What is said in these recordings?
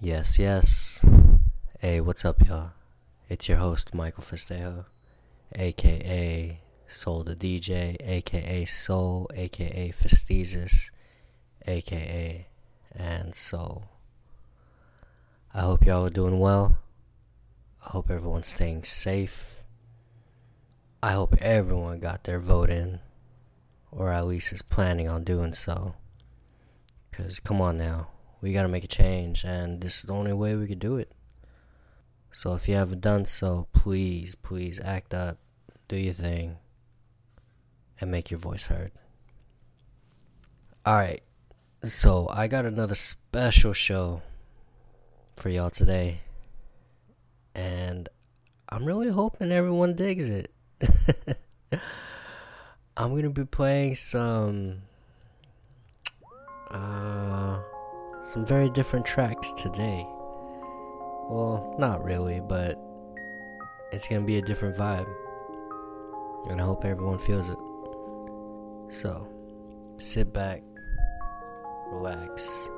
Yes, yes. Hey, what's up, y'all? It's your host, Michael Festejo, aka Soul the DJ, aka Soul, aka Festizis, aka and Soul. I hope y'all are doing well. I hope everyone's staying safe. I hope everyone got their vote in, or at least is planning on doing so. Because, come on now, we gotta make a change, and this is the only way we could do it. So, if you haven't done so, please, please act up, do your thing, and make your voice heard. Alright, so I got another special show for y'all today, and I'm really hoping everyone digs it. I'm gonna be playing some uh some very different tracks today. Well, not really, but it's gonna be a different vibe. And I hope everyone feels it. So, sit back, relax,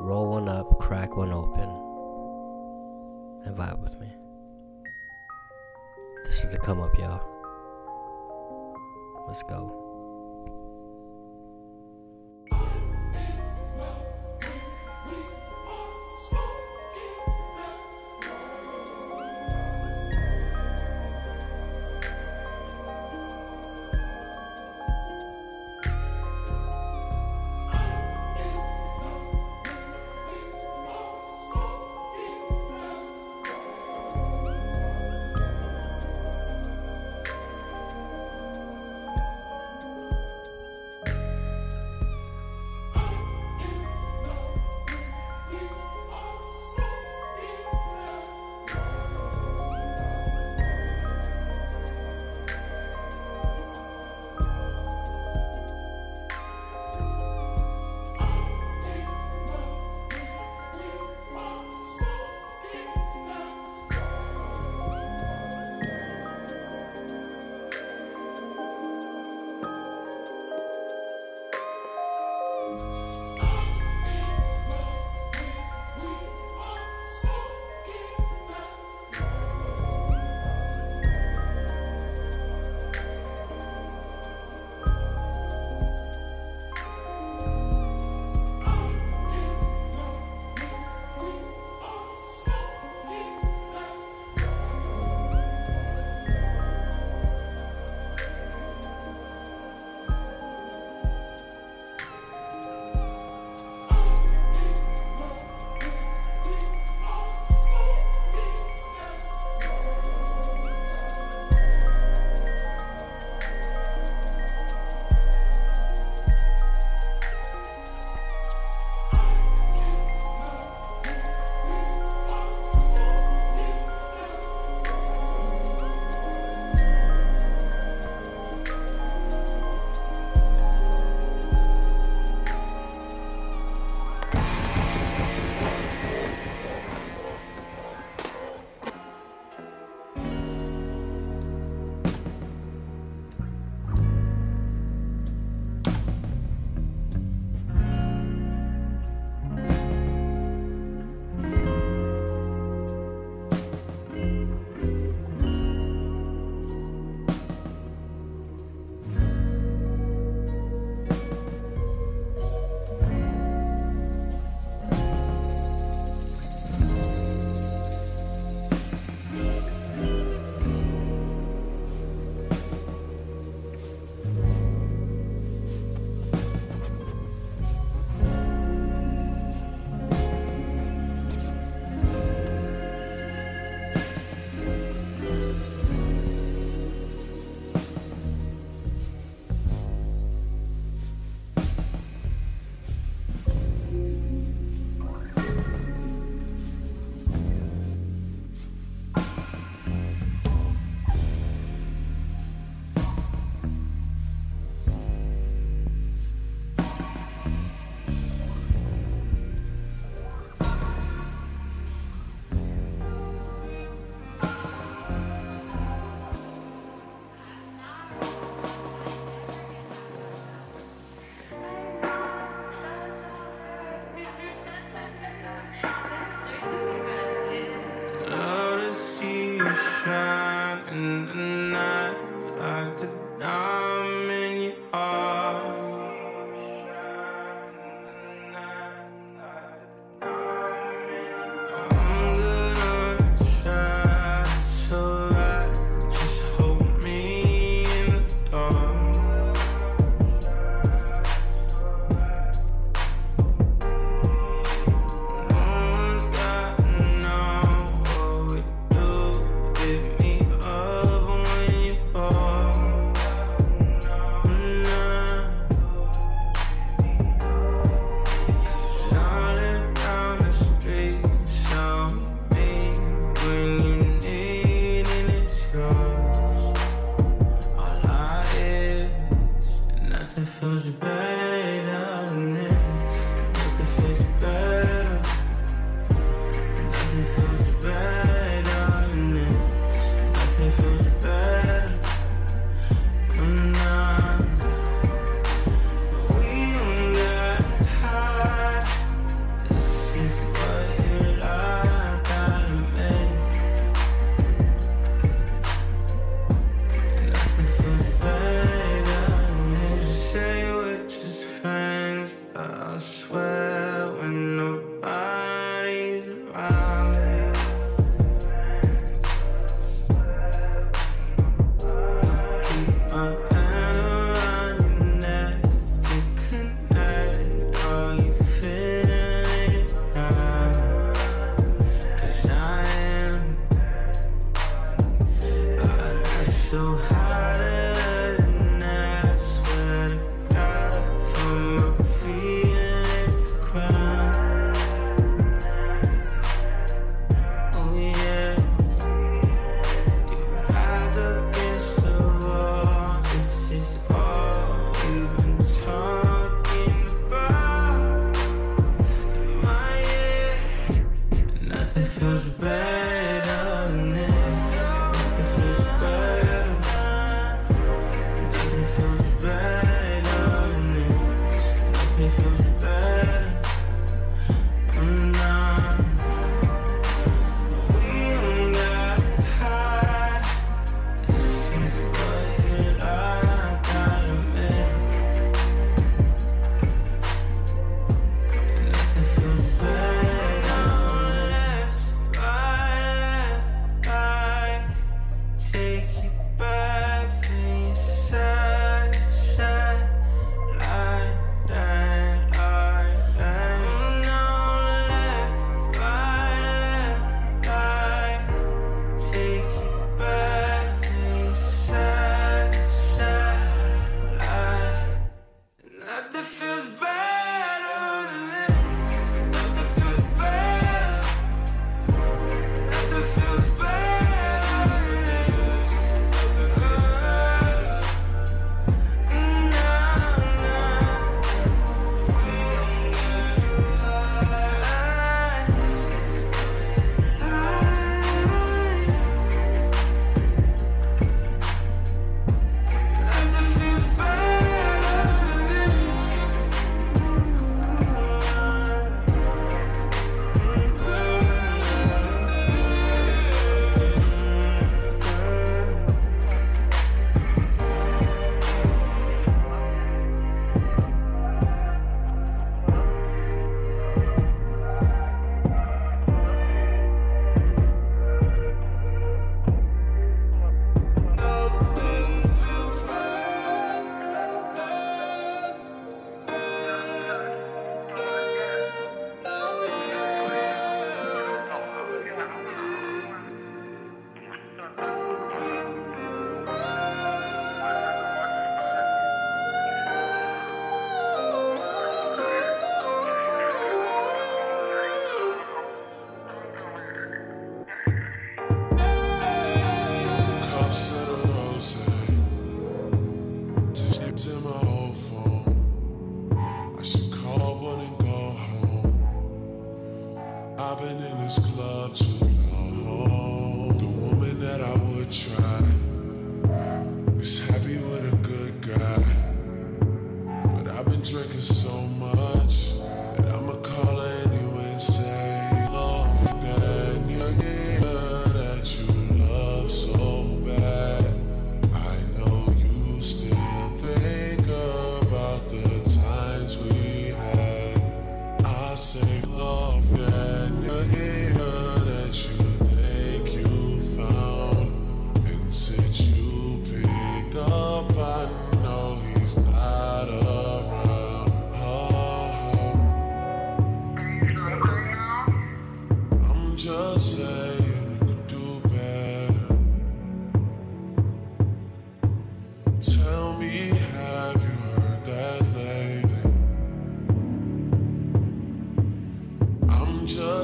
roll one up, crack one open, and vibe with me. This is the come up, y'all. Let's go.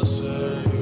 say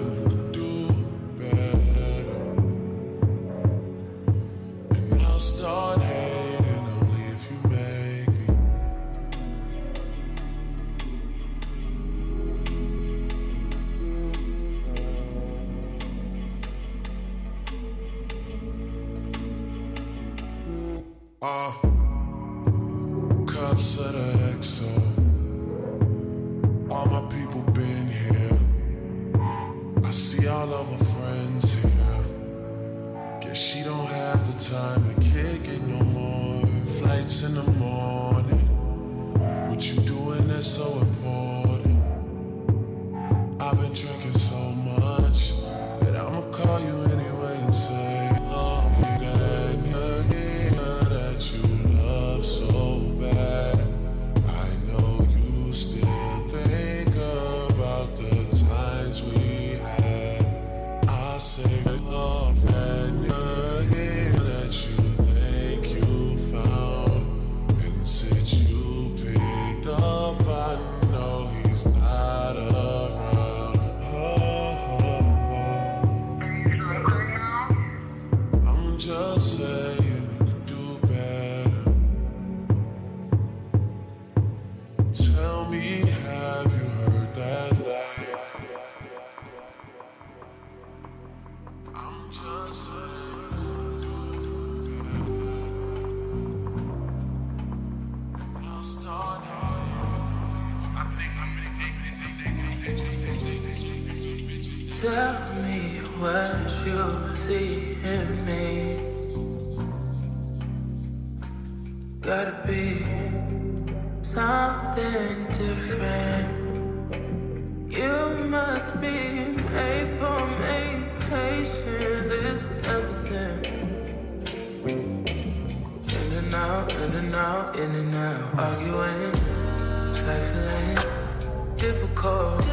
Cause you see in me. Gotta be something different. You must be made for me. Patience is everything. In and out, in and out, in and out. Arguing, trifling, difficult.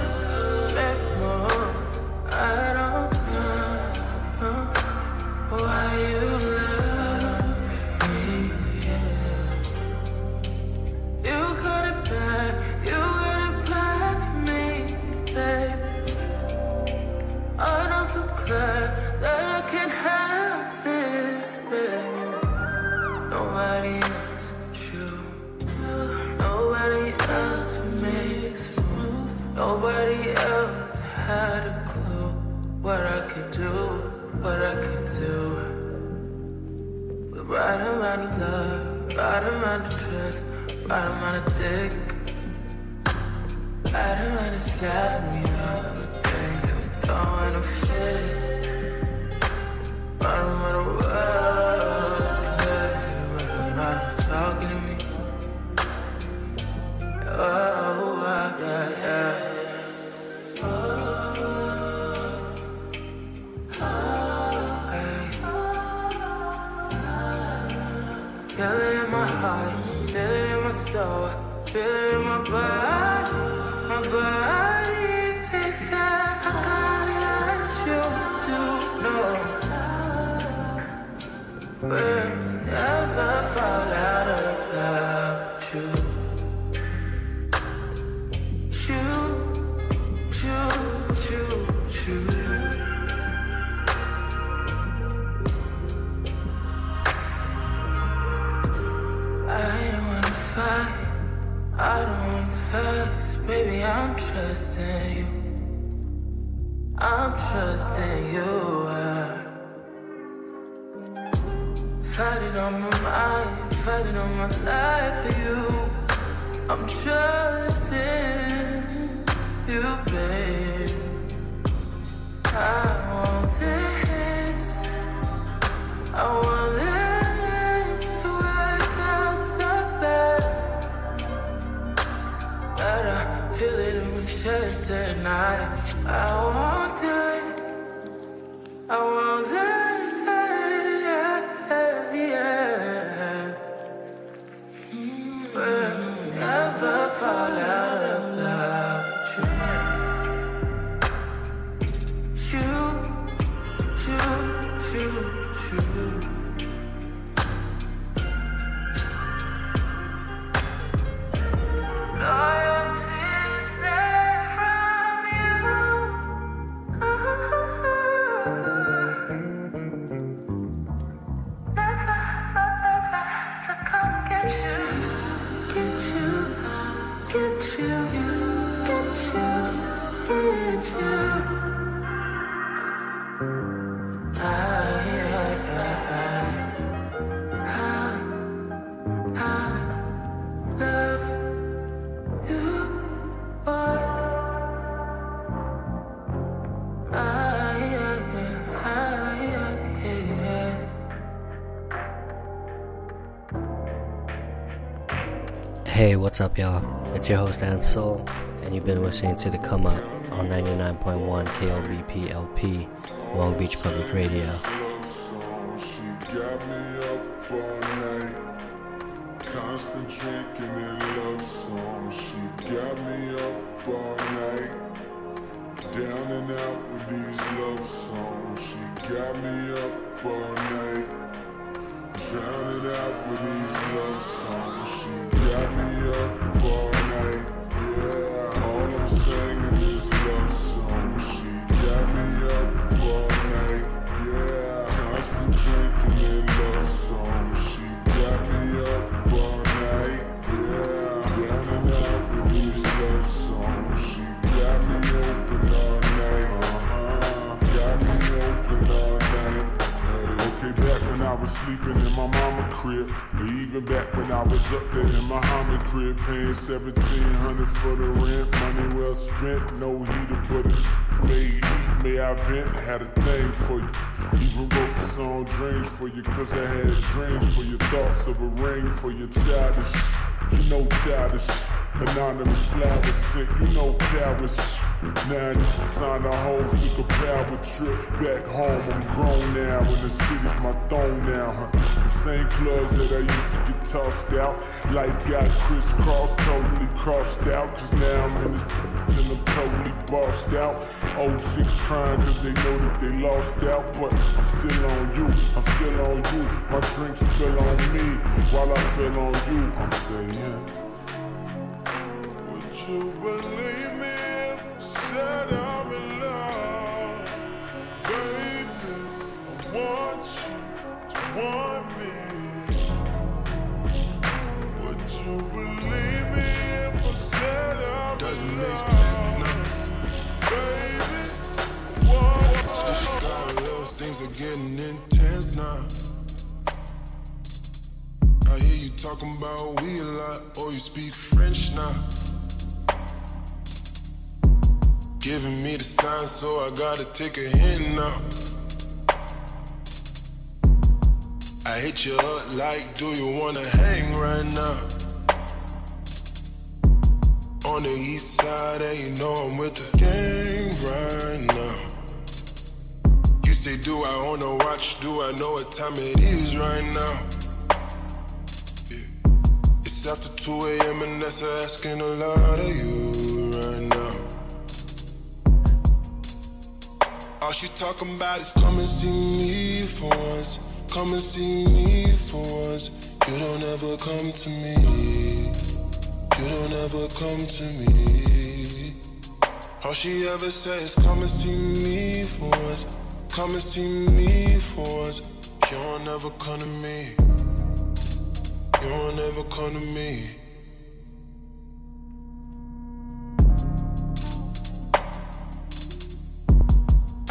Right amount of love, right amount of touch, right amount of dick. Right amount of slapping me up with things that we don't wanna fit. so Feeling in my body, my body fit that I gotta let you to know But now Hey, what's up, y'all? It's your host, &Soul, and you've been listening to The Come Up on 99.1 KLBP LP, Long Beach Public Radio. She got me up all night. Down and out with these love songs. She got me up all night. Drowning out with these love songs. She got me up all was sleeping in my mama crib, even back when I was up there in my Muhammad crib, paying seventeen hundred for the rent, money well spent, no heater, but it made heat, may I vent, had a thing for you. Even wrote the song Dreams for you, cause I had dreams for your thoughts of a ring for your childish, you know childish. Anonymous flowers sent, you know cowards. Now you sign a hoe, took a power trip back home. I'm grown now, and the city's my throne now. Huh? The same clubs that I used to get tossed out. Life got crisscrossed, totally crossed out. Cause now I'm in this and I'm totally bossed out. Old chicks crying cause they know that they lost out. But I'm still on you, I'm still on you. My drinks spill on me while I feel on you. I'm saying. Would you believe things are getting intense now. I hear you talking about we a lot, or you speak French now. Giving me the sign, so I gotta take a hint now. I hit you up like, do you wanna hang right now? On the east side, and you know I'm with the gang right now. Say, do I own a watch? Do I know what time it is right now? Yeah. It's after 2 a.m. and that's asking a lot of you right now. All she talking about is come and see me for once. Come and see me for once. You don't ever come to me. You don't ever come to me. All she ever says, come and see me for once. Come and see me for once. You don't ever come to me. You don't ever come to me.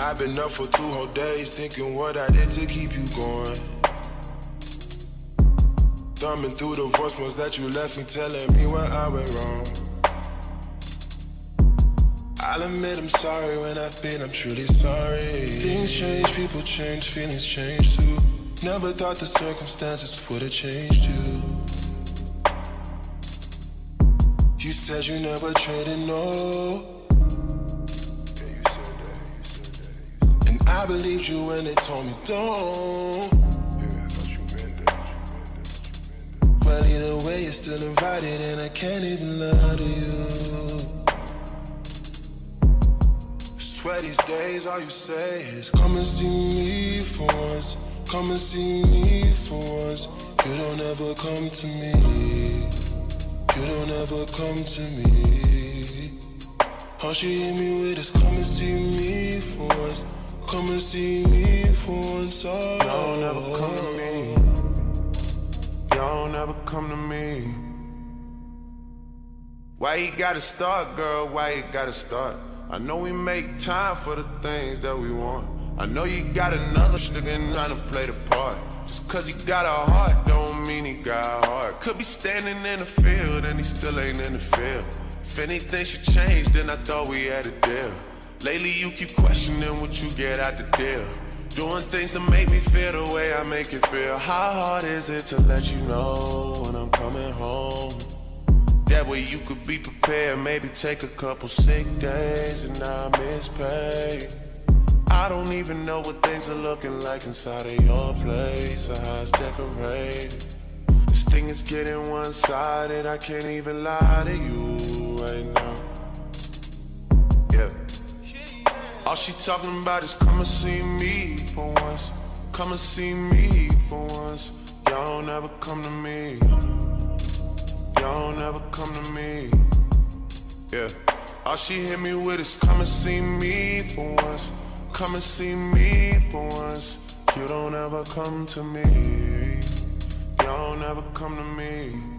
I've been up for two whole days thinking what I did to keep you going. Thumbing through the voicemails that you left me, telling me where I went wrong. I'll admit I'm sorry when I've been, I'm truly sorry. Things change, people change, feelings change too. Never thought the circumstances would have changed you. You said you never traded no. And I believed you when they told me don't. But either way, you're still invited, and I can't even lie to you. Swear these days, all you say is come and see me for once. Come and see me for once. You don't ever come to me. You don't ever come to me. All she hit me with is come and see me for once. Come and see me for once. Oh, you don't ever oh. come to me. Y'all don't ever come to me. Why you gotta start, girl? Why you gotta start? I know we make time for the things that we want. I know you got another nigga trying to play the part. Just cause got a heart don't mean he got a heart. Could be standing in the field and he still ain't in the field. If anything should change, then I thought we had a deal. Lately you keep questioning what you get out the deal. Doing things to make me feel the way I make it feel. How hard is it to let you know when I'm coming home? That way you could be prepared, maybe take a couple sick days and I miss pay. I don't even know what things are looking like inside of your place or how it's decorated. This thing is getting one sided, I can't even lie to you right now. Yeah. All she talking about is come and see me for once. Come and see me for once. Y'all don't ever come to me. Y'all don't ever come to me. Yeah. All she hit me with is come and see me for once. Come and see me for once. You don't ever come to me. Y'all don't ever come to me.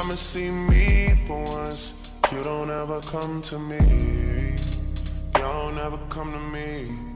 Come and see me for once. You don't ever come to me. You don't ever come to me.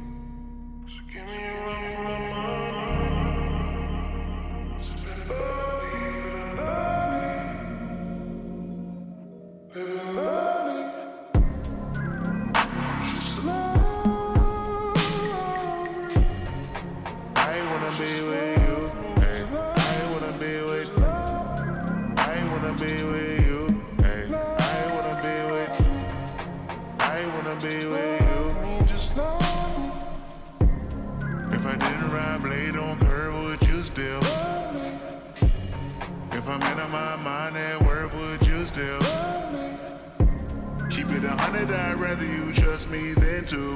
Me to.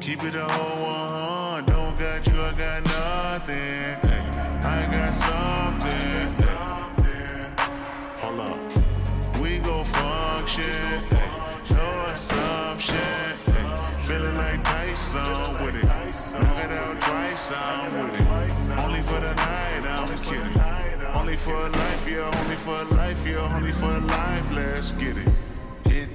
Keep it a whole one, don't got you, I got nothing. I got something. Hold up, we go function. No assumption. Feeling like Tyson with it. Knock it out twice, I'm with it. Only for the night, I'm kidding. Only for life, yeah, only for life, yeah, only for life, let's get it.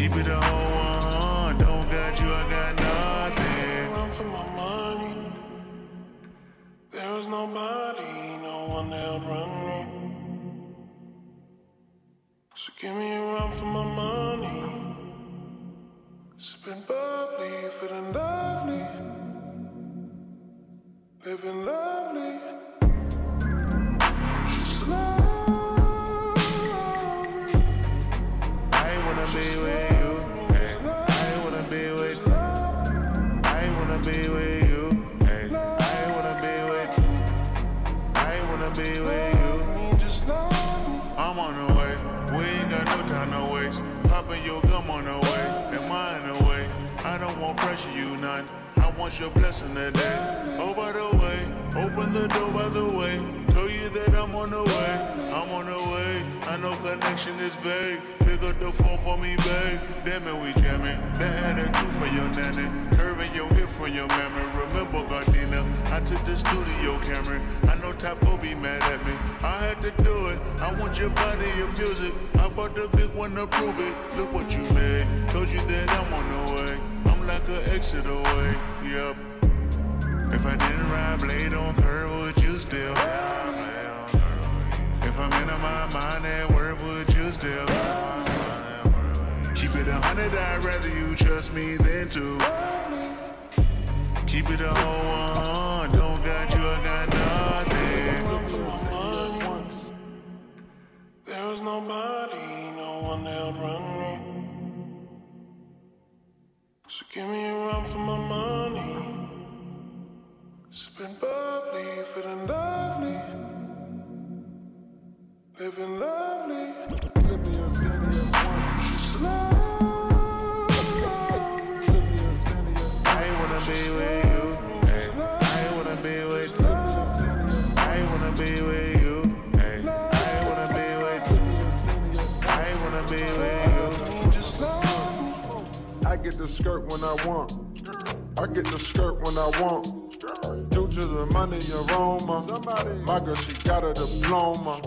Keep it a whole one, don't got you, I got nothing. run for my money. There is nobody, no one that outrun me. So give me a run for my money. Sipping bubbly, feeling lovely. Living lovely. wanna be with you. I wanna be with. I wanna be with you. I wanna be with. I wanna be with you. I'm on the way. We ain't got no time to waste. Popping your gum on the way and mine away. I don't want pressure you none. I want your blessing today. Oh by the way, open the door by the way. Tell you that I'm on the way. I'm on the way. I know connection is vague. Pick up the phone for me, babe. Damn it, we jamming. That attitude for your nanny. Curving your hip for your memory. Remember, Gardena, I took the studio camera. I know will be mad at me. I had to do it. I want your body, your music. I bought the big one to prove it. Look what you made. Told you that I'm on the way. I'm like an exit away. Yep. If I didn't ride blade on curve, would you still? If I'm in my mind at work, would you still? A hundred, I'd rather you trust me than to. Keep it a whole one, don't got you, I got nothing. There was nobody, no one that would run me. So give me a run for my money. Sipping bubbly, feeling lovely. Living lovely. Get the skirt when I want. I get the skirt when I want. Due to the money aroma. My girl, she got a diploma.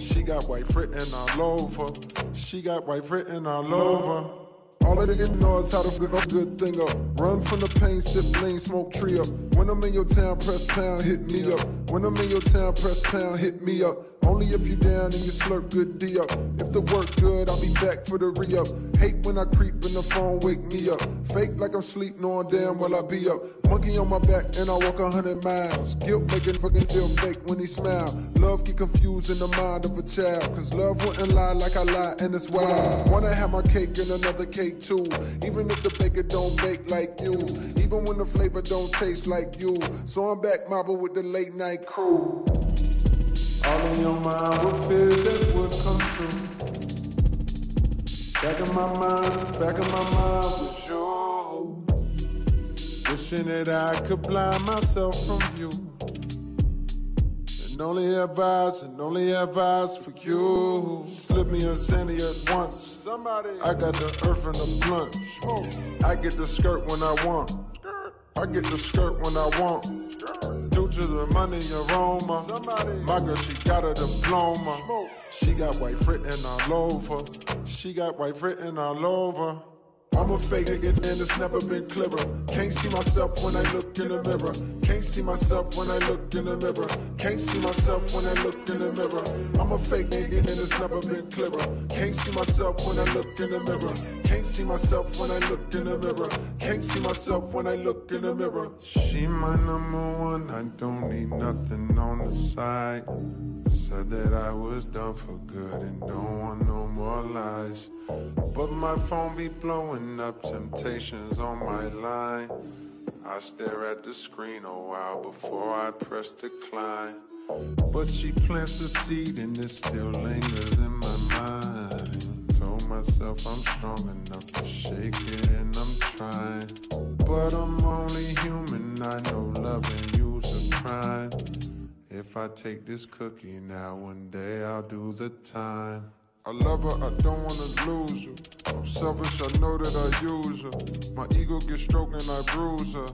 She got white written all over. She got white written all over. All of niggas know is how to fuck a good thing up. Run from the pain, sip lean, smoke tree up. When I'm in your town, press pound, hit me up. When I'm in your town, press pound, hit me up. Only if you down and you slurp good D up. If the work good, I'll be back for the re up. Hate when I creep in the phone, wake me up. Fake like I'm sleep, knowing damn well I be up. Monkey on my back and I walk a hundred miles. Guilt making fucking feel fake when he smile. Love get confused in the mind of a child. Cause love wouldn't lie like I lie and it's wild. Wanna have my cake and another cake too. Even if the baker don't bake like you. Even when the flavor don't taste like you. So I'm back mobbing with the late night crew. All in your mind were fears that would come true. Back in my mind, back in my mind was you. Wishing that I could blind myself from you. Only have eyes, and only have eyes for you. Slip me a Zanny at once. Somebody. I got the earth and the blunt. I get the skirt when I want. I get the skirt when I want. Due to the money aroma. My girl, she got a diploma. She got white written all over. She got white written all over. I'm a fake nigga and it's never been clearer. Can't see myself when I look in the mirror. Can't see myself when I look in the mirror. Can't see myself when I look in the mirror. I'm a fake nigga and it's never been clearer. Can't see myself when I look in the mirror. Can't see myself when I look in the mirror. Can't see myself when I look in the mirror. She my number one. I don't need nothing on the side. Said that I was done for good and don't want no more lies. But my phone be blowing up temptations on my line. I stare at the screen a while before I press decline. But she plants a seed and it still lingers in my myself I'm strong enough to shake it and I'm trying. But I'm only human, I know loving you's a crime. If I take this cookie now, one day I'll do the time. I love her, I don't wanna lose her. I'm selfish, I know that I use her. My ego gets stroked and I bruise her.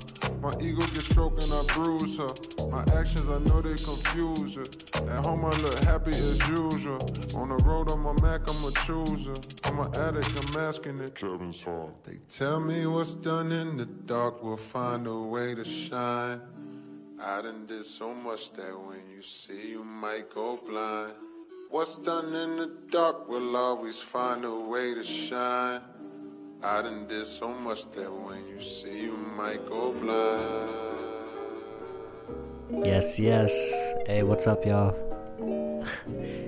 My ego gets stroked and I bruise her. My actions, I know they confuse her. At home, I look happy as usual. On the road, I'm a Mac, I'm a chooser. I'm an addict, I'm masking it. Kevin's hard. They tell me what's done in the dark will find a way to shine. I done did so much that when you see, you might go blind. What's done in the dark will always find a way to shine. I done did so much that when you see, you might go blind. Yes, yes. Hey, what's up, y'all?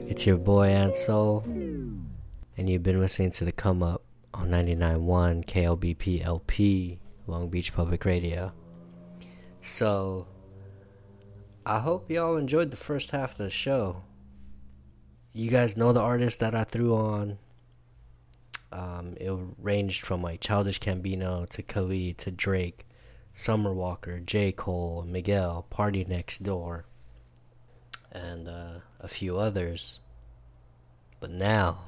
it's your boy &Soul, and you've been listening to the Come Up on 99.1 KLBP LP, Long Beach Public Radio. So, I hope y'all enjoyed the first half of the show. You guys know the artist that I threw on Um, it ranged from like Childish Gambino to Khalid to Drake, Summer Walker, J. Cole, Miguel, PartyNextDoor, and uh, a few others. But now,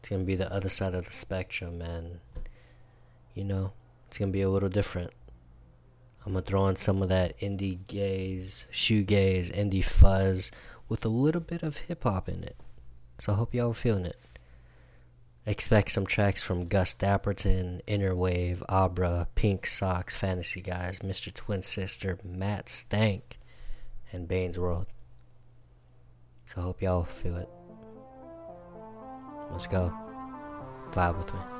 it's gonna be the other side of the spectrum, and you know, it's gonna be a little different. I'm gonna throw in some of that indie gaze, shoegaze, indie fuzz with a little bit of hip hop in it. So I hope y'all are feeling it. Expect some tracks from Gus Dapperton, Inner Wave, Abra, Pink Socks, Fantasy Guys, Mr. Twin Sister, Matt Stank, and Bane's World. So I hope y'all feel it. Let's go. Vibe with me.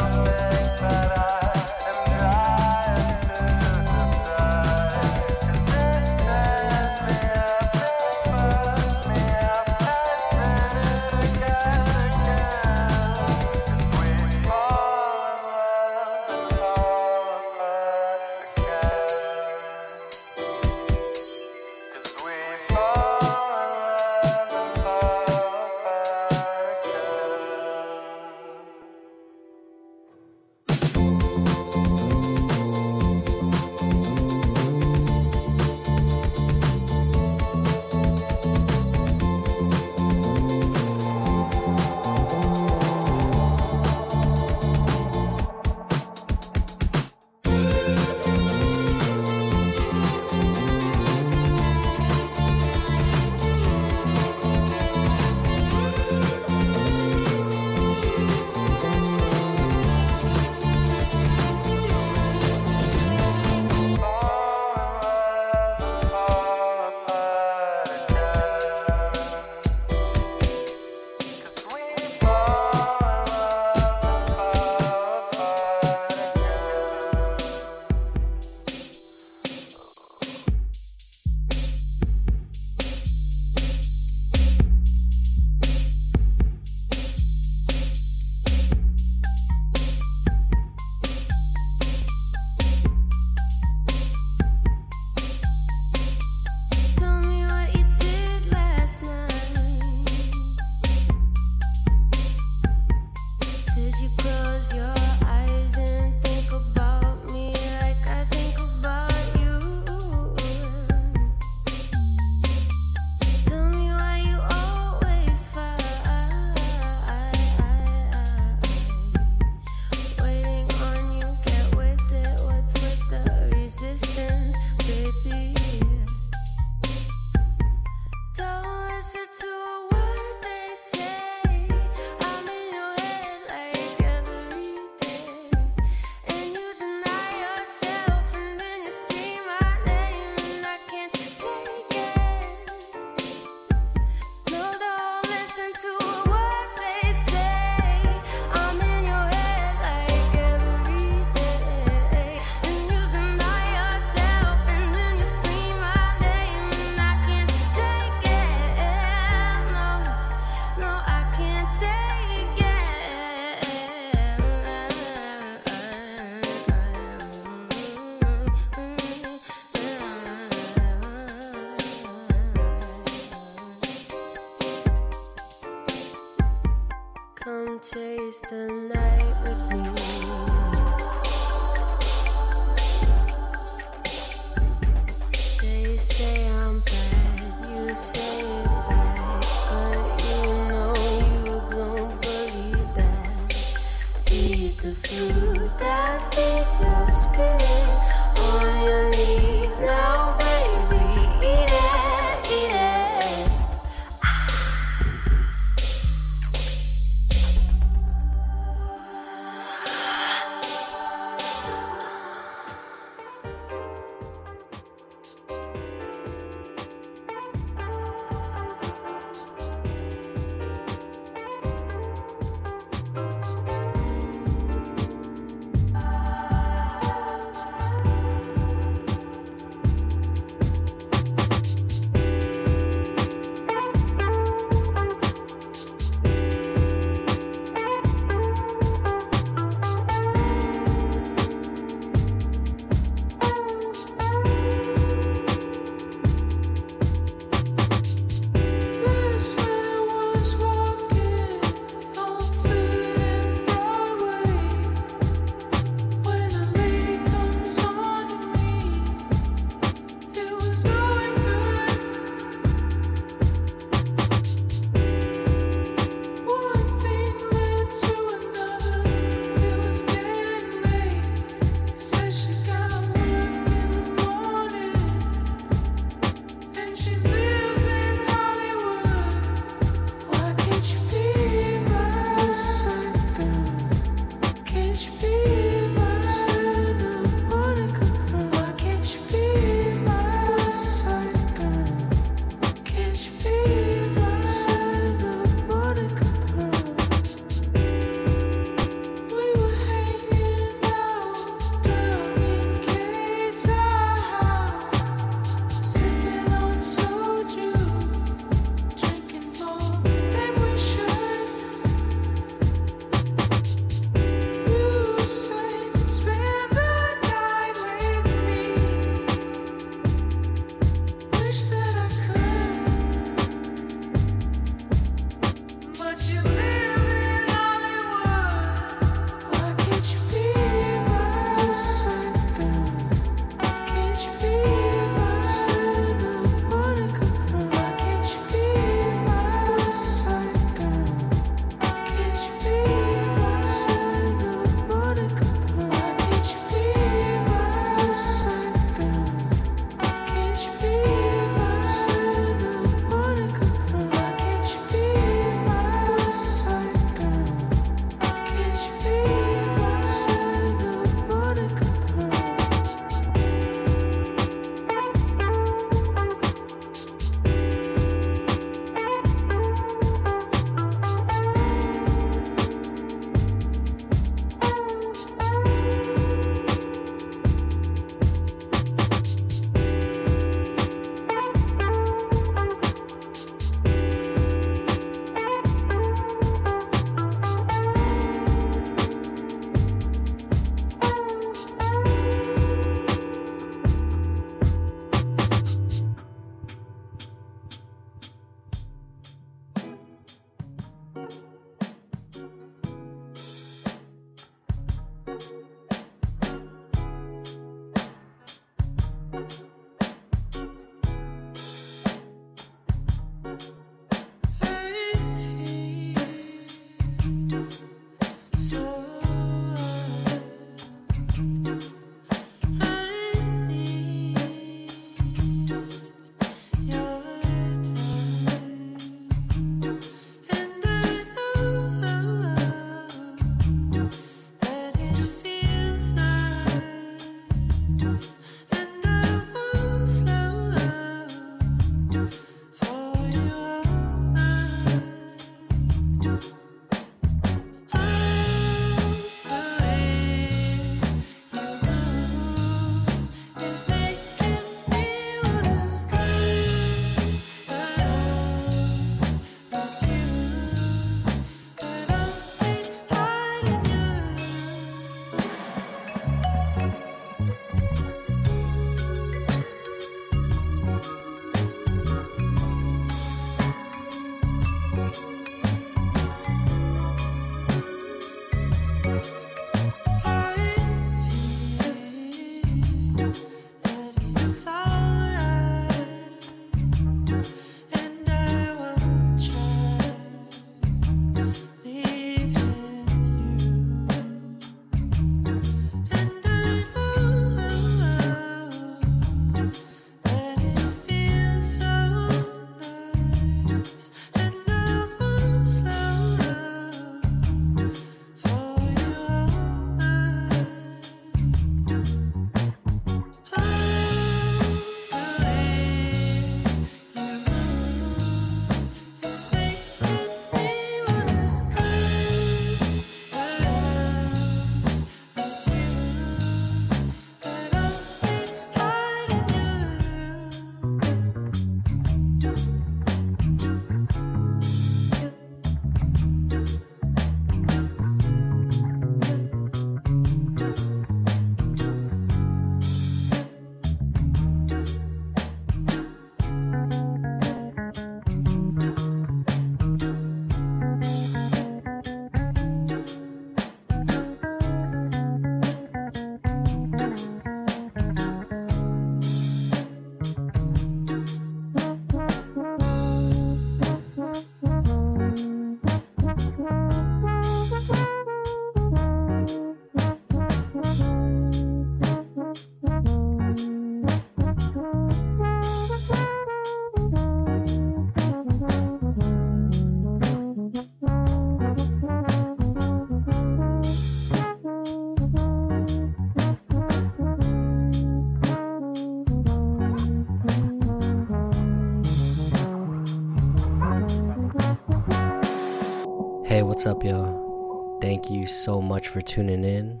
So much for tuning in.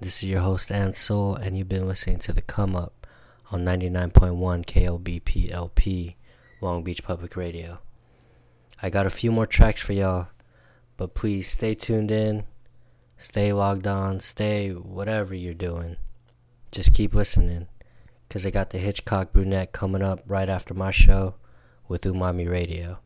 This is your host, &Soul, and you've been listening to The Come Up on 99.1 KLBP LP, Long Beach Public Radio. I got a few more tracks for y'all, but please stay tuned in, stay logged on, stay whatever you're doing. Just keep listening, because I got the Hitchcock Brunette coming up right after my show with Umami Radio.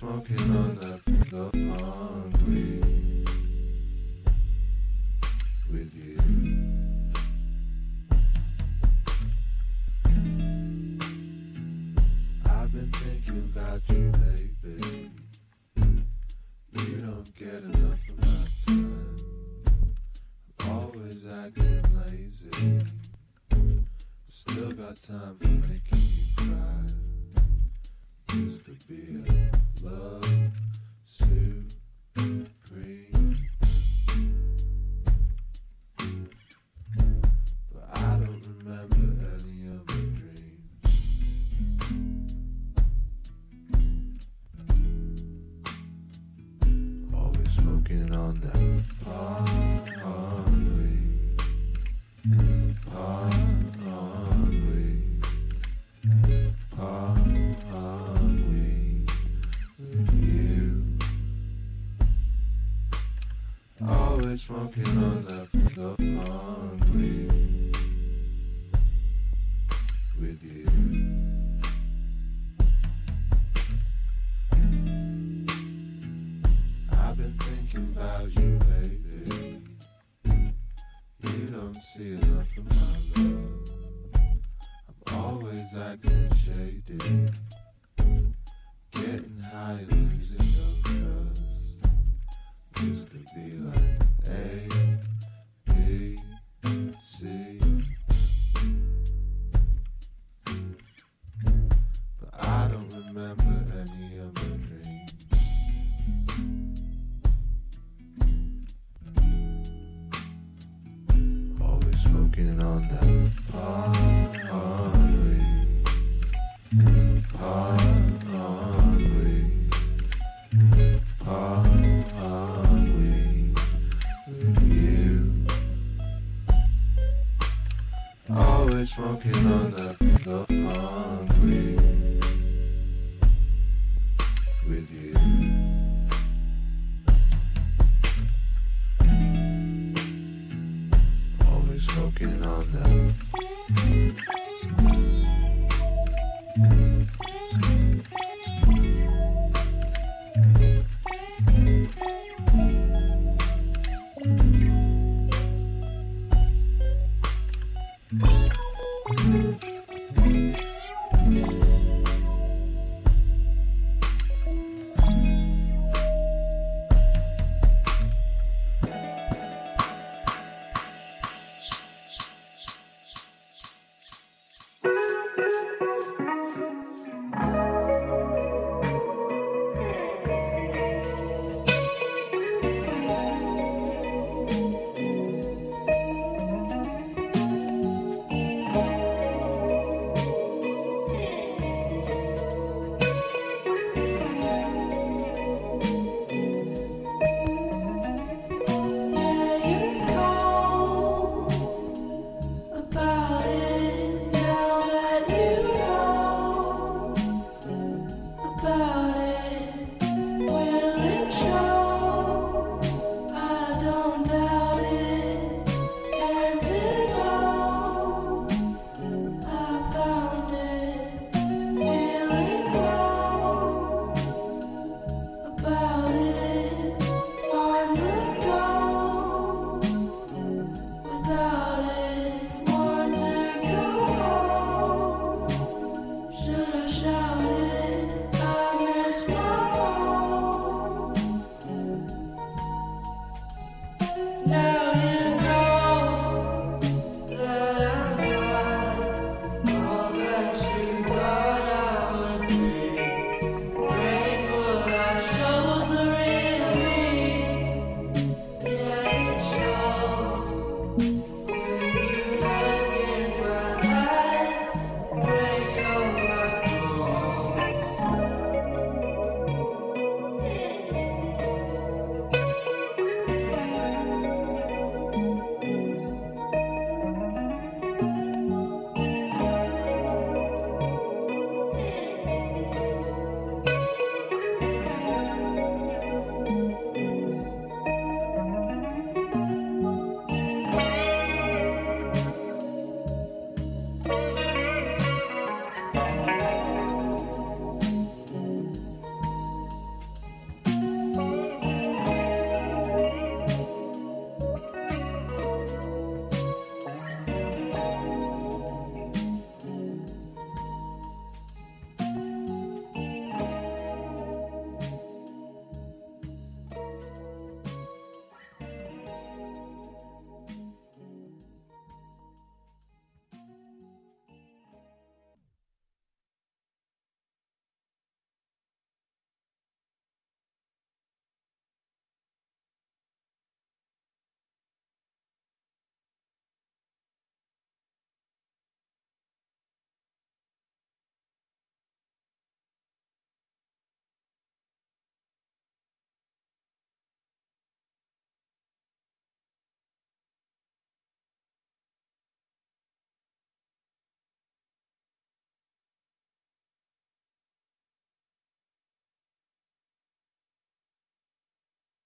Smoking uh,